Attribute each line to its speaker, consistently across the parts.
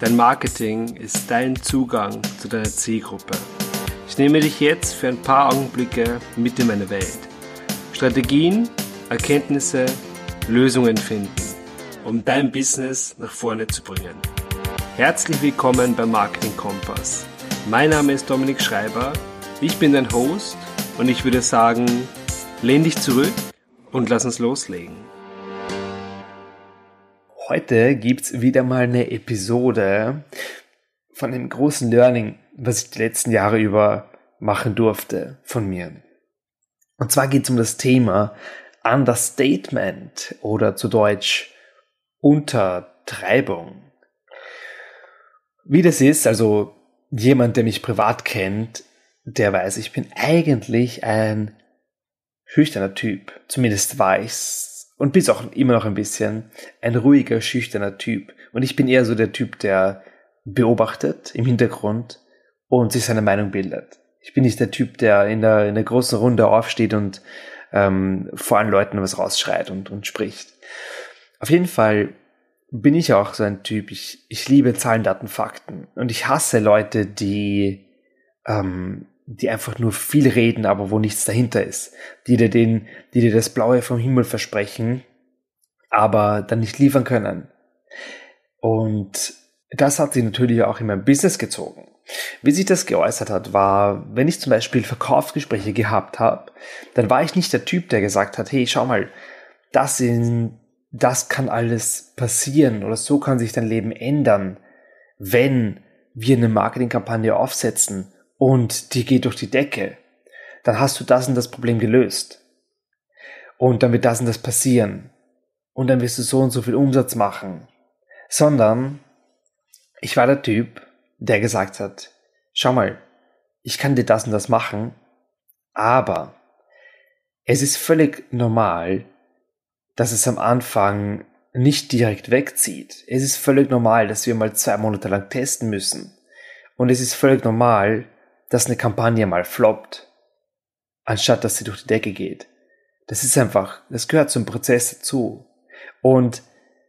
Speaker 1: dein Marketing ist dein Zugang zu deiner Zielgruppe. Ich nehme dich jetzt für ein paar Augenblicke mit in meine Welt. Strategien, Erkenntnisse, Lösungen finden, um dein Business nach vorne zu bringen. Herzlich willkommen beim Marketing Kompass. Mein Name ist Dominik Schreiber, ich bin dein Host und ich würde sagen, lehn dich zurück und lass uns loslegen.
Speaker 2: Heute gibt's wieder mal eine Episode von dem großen Learning, was ich die letzten Jahre über machen durfte von mir. Und zwar geht's um das Thema Understatement oder zu Deutsch Untertreibung. Wie das ist, also jemand, der mich privat kennt, der weiß, ich bin eigentlich ein schüchterner Typ. Zumindest war ich's und bis auch immer noch ein bisschen ein ruhiger, schüchterner Typ. Und ich bin eher so der Typ, der beobachtet im Hintergrund und sich seine Meinung bildet. Ich bin nicht der Typ, der in der, in der großen Runde aufsteht und ähm, vor allen Leuten was rausschreit und, und spricht. Auf jeden Fall bin ich auch so ein Typ. Ich, ich liebe Zahlen, Daten, Fakten. Und ich hasse Leute, die ähm, die einfach nur viel reden, aber wo nichts dahinter ist. Die dir den, die dir das Blaue vom Himmel versprechen, aber dann nicht liefern können. Und das hat sich natürlich auch in mein Business gezogen. Wie sich das geäußert hat, war, wenn ich zum Beispiel Verkaufsgespräche gehabt habe, dann war ich nicht der Typ, der gesagt hat, hey, schau mal, das in, das kann alles passieren oder so kann sich dein Leben ändern, wenn wir eine Marketingkampagne aufsetzen und die geht durch die Decke, dann hast du das und das Problem gelöst. Und dann wird das und das passieren. Und dann wirst du so und so viel Umsatz machen. Sondern ich war der Typ, der gesagt hat, schau mal, ich kann dir das und das machen, aber es ist völlig normal, dass es am Anfang nicht direkt wegzieht. Es ist völlig normal, dass wir mal zwei Monate lang testen müssen. Und es ist völlig normal, dass eine Kampagne mal floppt, anstatt dass sie durch die Decke geht. Das ist einfach, das gehört zum Prozess dazu. Und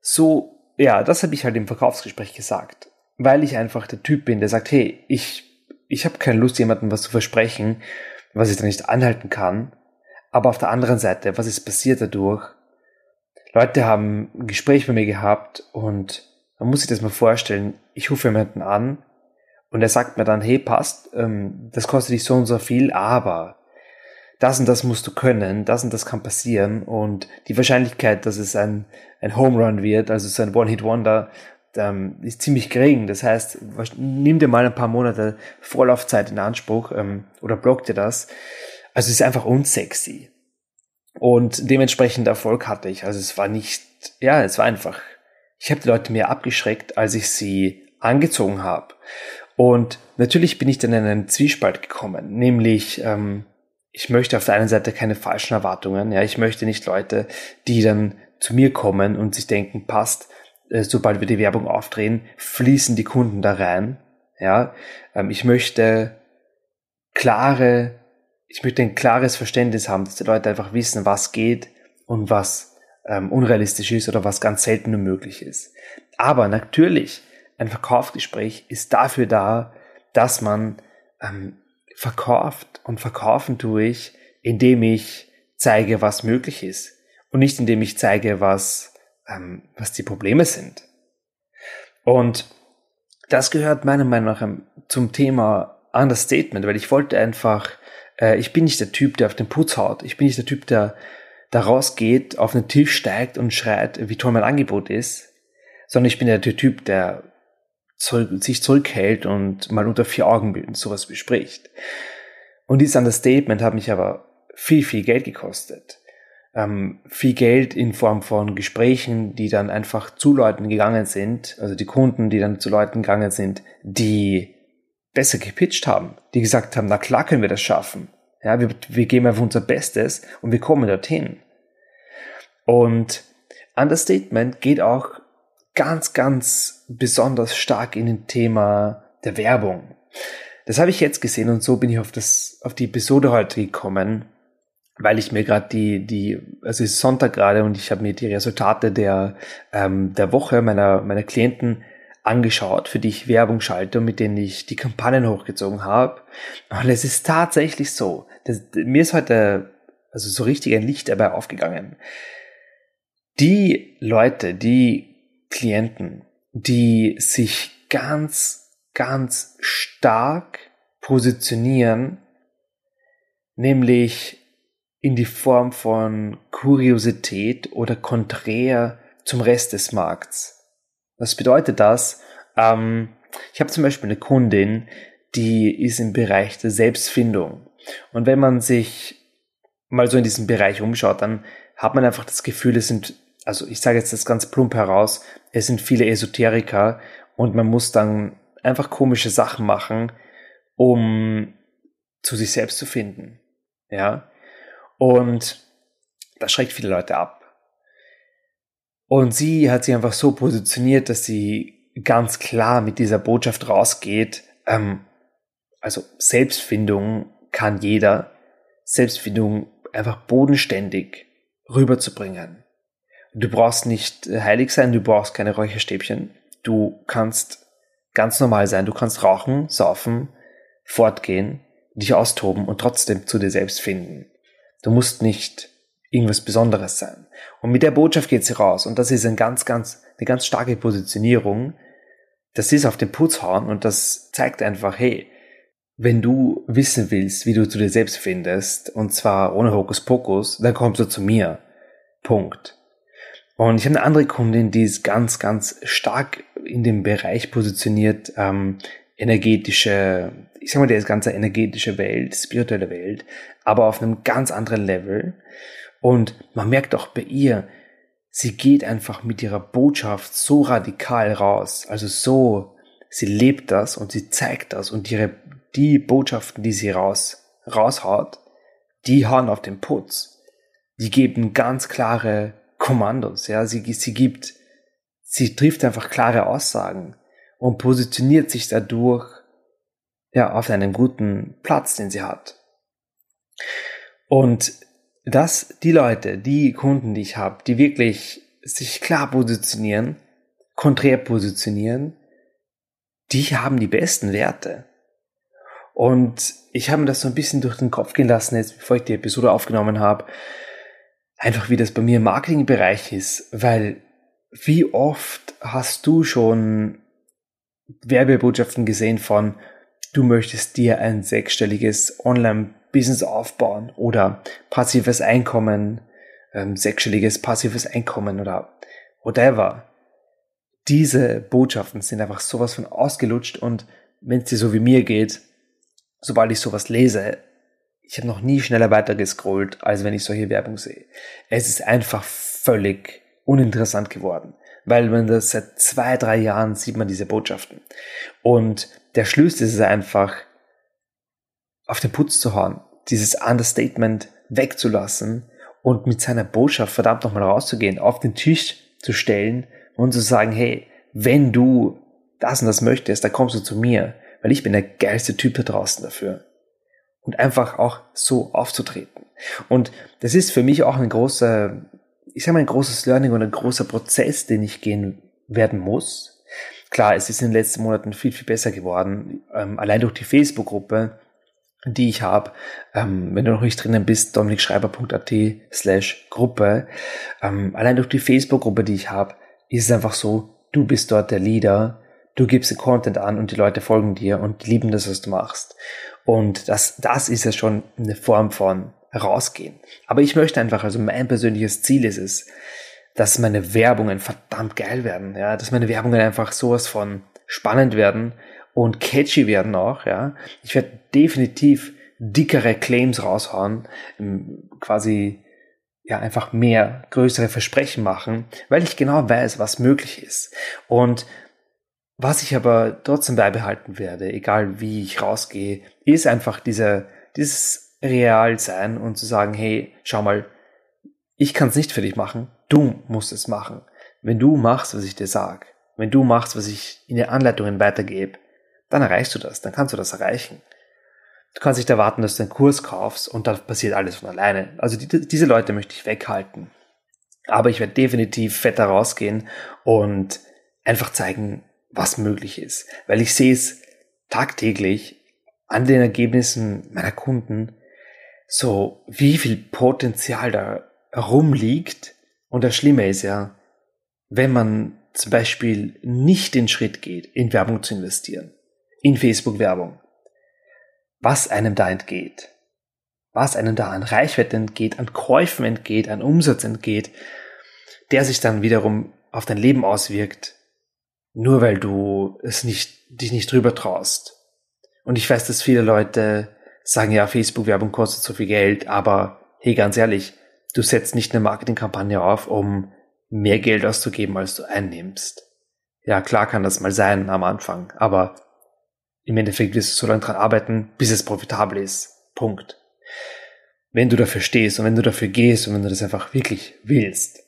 Speaker 2: so, ja, das habe ich halt im Verkaufsgespräch gesagt, weil ich einfach der Typ bin, der sagt, hey, ich, ich habe keine Lust, jemandem was zu versprechen, was ich dann nicht anhalten kann. Aber auf der anderen Seite, was ist passiert dadurch? Leute haben ein Gespräch bei mir gehabt und man muss sich das mal vorstellen, ich rufe jemanden an und er sagt mir dann, hey, passt, ähm, das kostet dich so und so viel, aber das und das musst du können, das und das kann passieren und die Wahrscheinlichkeit, dass es ein, ein Home Run wird, also so ein One-Hit-Wonder, ähm, ist ziemlich gering. Das heißt, nimm dir mal ein paar Monate Vorlaufzeit in Anspruch ähm, oder block dir das. Also es ist einfach unsexy. Und dementsprechend Erfolg hatte ich. Also es war nicht, ja, es war einfach. Ich habe die Leute mehr abgeschreckt, als ich sie angezogen habe. Und natürlich bin ich dann in einen Zwiespalt gekommen, nämlich ähm, ich möchte auf der einen Seite keine falschen Erwartungen, ja, ich möchte nicht Leute, die dann zu mir kommen und sich denken, passt, äh, sobald wir die Werbung aufdrehen, fließen die Kunden da rein, ja, ähm, ich möchte klare, ich möchte ein klares Verständnis haben, dass die Leute einfach wissen, was geht und was ähm, unrealistisch ist oder was ganz selten nur möglich ist. Aber natürlich ein Verkaufsgespräch ist dafür da, dass man ähm, verkauft und verkaufen tue ich, indem ich zeige, was möglich ist und nicht indem ich zeige, was, ähm, was die Probleme sind. Und das gehört meiner Meinung nach ähm, zum Thema Understatement, weil ich wollte einfach, äh, ich bin nicht der Typ, der auf den Putz haut. Ich bin nicht der Typ, der da rausgeht, auf den Tisch steigt und schreit, wie toll mein Angebot ist, sondern ich bin der Typ, der zurück, sich zurückhält und mal unter vier Augen sowas bespricht. Und dieses Understatement hat mich aber viel, viel Geld gekostet. Ähm, viel Geld in Form von Gesprächen, die dann einfach zu Leuten gegangen sind, also die Kunden, die dann zu Leuten gegangen sind, die besser gepitcht haben, die gesagt haben, na klar können wir das schaffen. Ja, wir, wir geben einfach unser Bestes und wir kommen dorthin. Und Understatement geht auch ganz, ganz besonders stark in dem Thema der Werbung. Das habe ich jetzt gesehen und so bin ich auf das, auf die Episode heute gekommen, weil ich mir gerade die, die, also es ist Sonntag gerade und ich habe mir die Resultate der, ähm, der Woche meiner, meiner Klienten angeschaut, für die ich Werbung schalte und mit denen ich die Kampagnen hochgezogen habe. Und es ist tatsächlich so. Das, mir ist heute also so richtig ein Licht dabei aufgegangen. Die Leute, die Klienten, die sich ganz, ganz stark positionieren, nämlich in die Form von Kuriosität oder konträr zum Rest des Markts. Was bedeutet das? Ähm, ich habe zum Beispiel eine Kundin, die ist im Bereich der Selbstfindung. Und wenn man sich mal so in diesem Bereich umschaut, dann hat man einfach das Gefühl, es sind, also ich sage jetzt das ganz plump heraus, es sind viele Esoteriker und man muss dann einfach komische Sachen machen, um zu sich selbst zu finden. Ja. Und das schreckt viele Leute ab. Und sie hat sich einfach so positioniert, dass sie ganz klar mit dieser Botschaft rausgeht. Ähm, also Selbstfindung kann jeder. Selbstfindung einfach bodenständig rüberzubringen. Du brauchst nicht heilig sein, du brauchst keine Räucherstäbchen. Du kannst ganz normal sein. Du kannst rauchen, saufen, fortgehen, dich austoben und trotzdem zu dir selbst finden. Du musst nicht irgendwas Besonderes sein. Und mit der Botschaft geht sie raus. Und das ist ein ganz, ganz, eine ganz starke Positionierung. Das ist auf den Putz und das zeigt einfach, hey, wenn du wissen willst, wie du zu dir selbst findest, und zwar ohne Hokuspokus, dann kommst du zu mir. Punkt. Und ich habe eine andere Kundin, die ist ganz, ganz stark in dem Bereich positioniert, ähm, energetische, ich sag mal, die ganze energetische Welt, spirituelle Welt, aber auf einem ganz anderen Level. Und man merkt auch bei ihr, sie geht einfach mit ihrer Botschaft so radikal raus, also so, sie lebt das und sie zeigt das und ihre die Botschaften, die sie raus, raushaut, die hauen auf den Putz. Die geben ganz klare Kommandos, ja. Sie, sie gibt, sie trifft einfach klare Aussagen und positioniert sich dadurch, ja, auf einen guten Platz, den sie hat. Und dass die Leute, die Kunden, die ich habe, die wirklich sich klar positionieren, konträr positionieren, die haben die besten Werte. Und ich habe mir das so ein bisschen durch den Kopf gehen lassen, jetzt bevor ich die Episode aufgenommen habe, einfach wie das bei mir im Marketingbereich ist, weil wie oft hast du schon Werbebotschaften gesehen von, du möchtest dir ein sechsstelliges Online-Business aufbauen oder passives Einkommen, ähm, sechsstelliges passives Einkommen oder whatever. Diese Botschaften sind einfach sowas von ausgelutscht und wenn es dir so wie mir geht, sobald ich sowas lese, ich habe noch nie schneller weitergescrollt, als wenn ich solche Werbung sehe. Es ist einfach völlig uninteressant geworden, weil man das seit zwei, drei Jahren sieht man diese Botschaften. Und der Schlüssel ist es einfach, auf den Putz zu hauen, dieses Understatement wegzulassen und mit seiner Botschaft verdammt nochmal rauszugehen, auf den Tisch zu stellen und zu sagen, hey, wenn du das und das möchtest, dann kommst du zu mir weil ich bin der geilste Typ da draußen dafür. Und einfach auch so aufzutreten. Und das ist für mich auch ein großer, ich sage mal, ein großes Learning und ein großer Prozess, den ich gehen werden muss. Klar, es ist in den letzten Monaten viel, viel besser geworden. Ähm, allein durch die Facebook-Gruppe, die ich habe. Ähm, wenn du noch nicht drinnen bist, dominikschreiber.at slash Gruppe. Ähm, allein durch die Facebook-Gruppe, die ich habe, ist es einfach so, du bist dort der Leader du gibst den Content an und die Leute folgen dir und lieben das, was du machst. Und das, das ist ja schon eine Form von herausgehen. Aber ich möchte einfach, also mein persönliches Ziel ist es, dass meine Werbungen verdammt geil werden, ja, dass meine Werbungen einfach sowas von spannend werden und catchy werden auch, ja. Ich werde definitiv dickere Claims raushauen, quasi ja einfach mehr größere Versprechen machen, weil ich genau weiß, was möglich ist. Und was ich aber trotzdem beibehalten werde, egal wie ich rausgehe, ist einfach dieser, dieses Realsein und zu sagen, hey, schau mal, ich kann es nicht für dich machen, du musst es machen. Wenn du machst, was ich dir sag, wenn du machst, was ich in den Anleitungen weitergebe, dann erreichst du das, dann kannst du das erreichen. Du kannst nicht erwarten, dass du einen Kurs kaufst und dann passiert alles von alleine. Also die, diese Leute möchte ich weghalten. Aber ich werde definitiv fetter rausgehen und einfach zeigen, was möglich ist. Weil ich sehe es tagtäglich an den Ergebnissen meiner Kunden, so wie viel Potenzial da rumliegt. Und das Schlimme ist ja, wenn man zum Beispiel nicht den Schritt geht, in Werbung zu investieren, in Facebook-Werbung, was einem da entgeht, was einem da an Reichweite entgeht, an Käufen entgeht, an Umsatz entgeht, der sich dann wiederum auf dein Leben auswirkt, nur weil du es nicht, dich nicht drüber traust. Und ich weiß, dass viele Leute sagen, ja, Facebook-Werbung kostet so viel Geld, aber hey, ganz ehrlich, du setzt nicht eine Marketingkampagne auf, um mehr Geld auszugeben, als du einnimmst. Ja, klar kann das mal sein am Anfang, aber im Endeffekt wirst du so lange dran arbeiten, bis es profitabel ist. Punkt. Wenn du dafür stehst und wenn du dafür gehst und wenn du das einfach wirklich willst.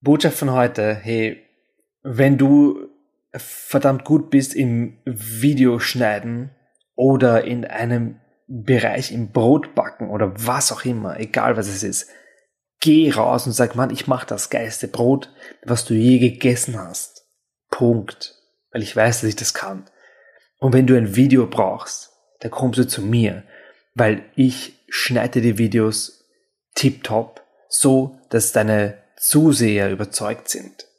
Speaker 2: Botschaft von heute, hey, wenn du verdammt gut bist im Videoschneiden oder in einem Bereich im Brotbacken oder was auch immer, egal was es ist, geh raus und sag, Mann, ich mach das geilste Brot, was du je gegessen hast. Punkt. Weil ich weiß, dass ich das kann. Und wenn du ein Video brauchst, dann kommst du zu mir, weil ich schneide die Videos tiptop, so dass deine Zuseher überzeugt sind.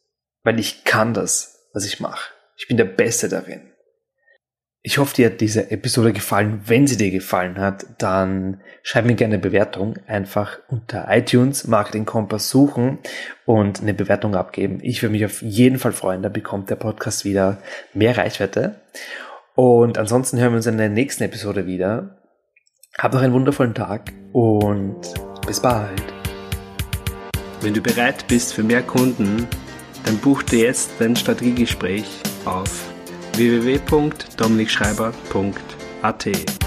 Speaker 2: Weil ich kann das, was ich mache. Ich bin der Beste darin. Ich hoffe, dir hat diese Episode gefallen. Wenn sie dir gefallen hat, dann schreib mir gerne eine Bewertung. Einfach unter iTunes Marketing Kompass suchen und eine Bewertung abgeben. Ich würde mich auf jeden Fall freuen. Da bekommt der Podcast wieder mehr Reichweite. Und ansonsten hören wir uns in der nächsten Episode wieder. Hab noch einen wundervollen Tag und bis bald.
Speaker 1: Wenn du bereit bist für mehr Kunden, dann buch dir jetzt dein Strategiegespräch auf www.dominikschreiber.at.